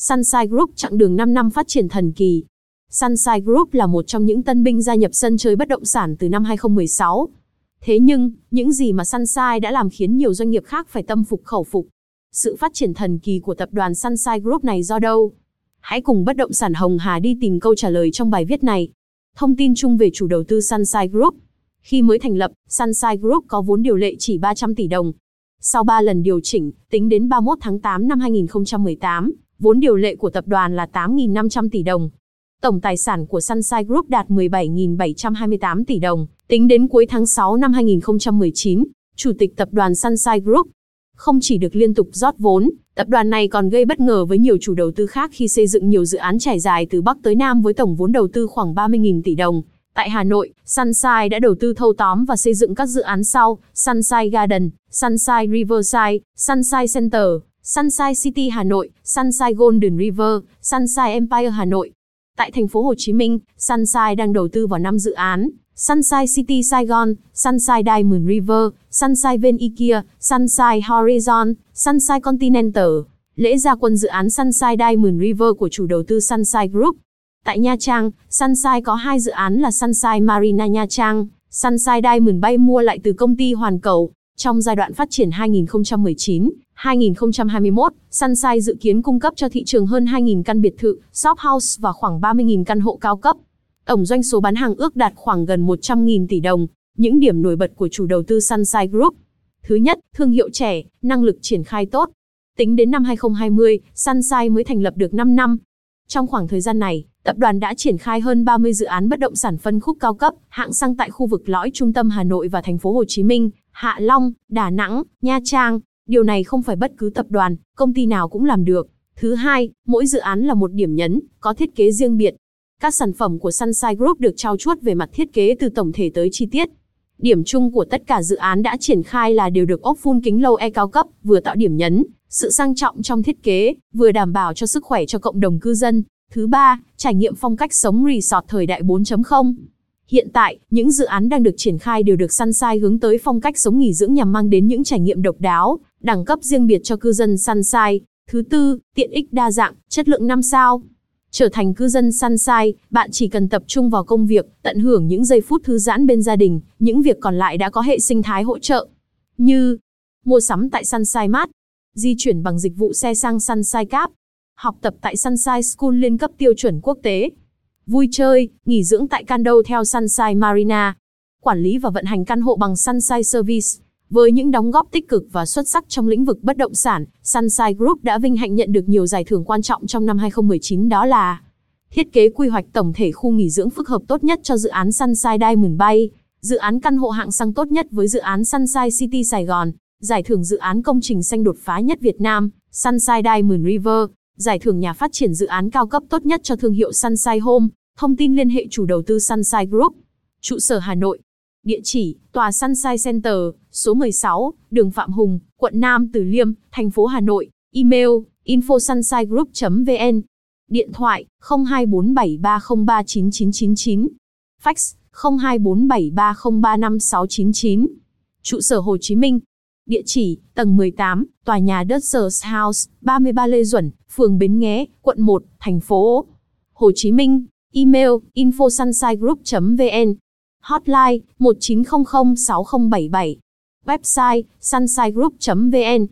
Sunshine Group chặng đường 5 năm phát triển thần kỳ. Sunshine Group là một trong những tân binh gia nhập sân chơi bất động sản từ năm 2016. Thế nhưng, những gì mà Sunshine đã làm khiến nhiều doanh nghiệp khác phải tâm phục khẩu phục. Sự phát triển thần kỳ của tập đoàn Sunshine Group này do đâu? Hãy cùng bất động sản Hồng Hà đi tìm câu trả lời trong bài viết này. Thông tin chung về chủ đầu tư Sunshine Group. Khi mới thành lập, Sunshine Group có vốn điều lệ chỉ 300 tỷ đồng. Sau 3 lần điều chỉnh, tính đến 31 tháng 8 năm 2018, vốn điều lệ của tập đoàn là 8.500 tỷ đồng. Tổng tài sản của Sunshine Group đạt 17.728 tỷ đồng, tính đến cuối tháng 6 năm 2019, Chủ tịch tập đoàn Sunshine Group. Không chỉ được liên tục rót vốn, tập đoàn này còn gây bất ngờ với nhiều chủ đầu tư khác khi xây dựng nhiều dự án trải dài từ Bắc tới Nam với tổng vốn đầu tư khoảng 30.000 tỷ đồng. Tại Hà Nội, Sunshine đã đầu tư thâu tóm và xây dựng các dự án sau, Sunshine Garden, Sunshine Riverside, Sunshine Center, Sunshine City Hà Nội, Sunshine Golden River, Sunshine Empire Hà Nội. Tại thành phố Hồ Chí Minh, Sunshine đang đầu tư vào 5 dự án, Sunshine City Saigon, Sunshine Diamond River, Sunshine Ven Ikea, Sunshine Horizon, Sunshine Continental. Lễ gia quân dự án Sunshine Diamond River của chủ đầu tư Sunshine Group. Tại Nha Trang, Sunshine có hai dự án là Sunshine Marina Nha Trang, Sunshine Diamond Bay mua lại từ công ty Hoàn Cầu. Trong giai đoạn phát triển 2019-2021, Sunshine dự kiến cung cấp cho thị trường hơn 2.000 căn biệt thự, shop house và khoảng 30.000 căn hộ cao cấp. Tổng doanh số bán hàng ước đạt khoảng gần 100.000 tỷ đồng. Những điểm nổi bật của chủ đầu tư Sunshine Group. Thứ nhất, thương hiệu trẻ, năng lực triển khai tốt. Tính đến năm 2020, Sunshine mới thành lập được 5 năm. Trong khoảng thời gian này, tập đoàn đã triển khai hơn 30 dự án bất động sản phân khúc cao cấp, hạng sang tại khu vực lõi trung tâm Hà Nội và thành phố Hồ Chí Minh, Hạ Long, Đà Nẵng, Nha Trang. Điều này không phải bất cứ tập đoàn, công ty nào cũng làm được. Thứ hai, mỗi dự án là một điểm nhấn, có thiết kế riêng biệt. Các sản phẩm của Sunshine Group được trao chuốt về mặt thiết kế từ tổng thể tới chi tiết. Điểm chung của tất cả dự án đã triển khai là đều được ốp phun kính lâu e cao cấp, vừa tạo điểm nhấn, sự sang trọng trong thiết kế, vừa đảm bảo cho sức khỏe cho cộng đồng cư dân. Thứ ba, trải nghiệm phong cách sống resort thời đại 4.0. Hiện tại, những dự án đang được triển khai đều được Sunshine hướng tới phong cách sống nghỉ dưỡng nhằm mang đến những trải nghiệm độc đáo, đẳng cấp riêng biệt cho cư dân Sunshine. Thứ tư, tiện ích đa dạng, chất lượng 5 sao. Trở thành cư dân Sunshine, bạn chỉ cần tập trung vào công việc, tận hưởng những giây phút thư giãn bên gia đình, những việc còn lại đã có hệ sinh thái hỗ trợ. Như mua sắm tại Sunshine Mart, di chuyển bằng dịch vụ xe sang Sunshine Cab, học tập tại Sunshine School liên cấp tiêu chuẩn quốc tế, vui chơi, nghỉ dưỡng tại Cando theo Sunshine Marina, quản lý và vận hành căn hộ bằng Sunshine Service. Với những đóng góp tích cực và xuất sắc trong lĩnh vực bất động sản, Sunshine Group đã vinh hạnh nhận được nhiều giải thưởng quan trọng trong năm 2019 đó là Thiết kế quy hoạch tổng thể khu nghỉ dưỡng phức hợp tốt nhất cho dự án Sunshine Diamond Bay, dự án căn hộ hạng sang tốt nhất với dự án Sunshine City Sài Gòn, giải thưởng dự án công trình xanh đột phá nhất Việt Nam, Sunshine Diamond River, giải thưởng nhà phát triển dự án cao cấp tốt nhất cho thương hiệu Sunshine Home, thông tin liên hệ chủ đầu tư Sunshine Group. Trụ sở Hà Nội, Địa chỉ, tòa Sunshine Center, số 16, đường Phạm Hùng, quận Nam Từ Liêm, thành phố Hà Nội. Email, infosunshinegroup.vn. Điện thoại, 0247303999. Fax, 024730356999. Trụ sở Hồ Chí Minh. Địa chỉ, tầng 18, tòa nhà Dutchers House, 33 Lê Duẩn, phường Bến Nghé, quận 1, thành phố Hồ Chí Minh. Email, infosunshinegroup.vn Hotline 1900 6077. Website sunshinegroup.vn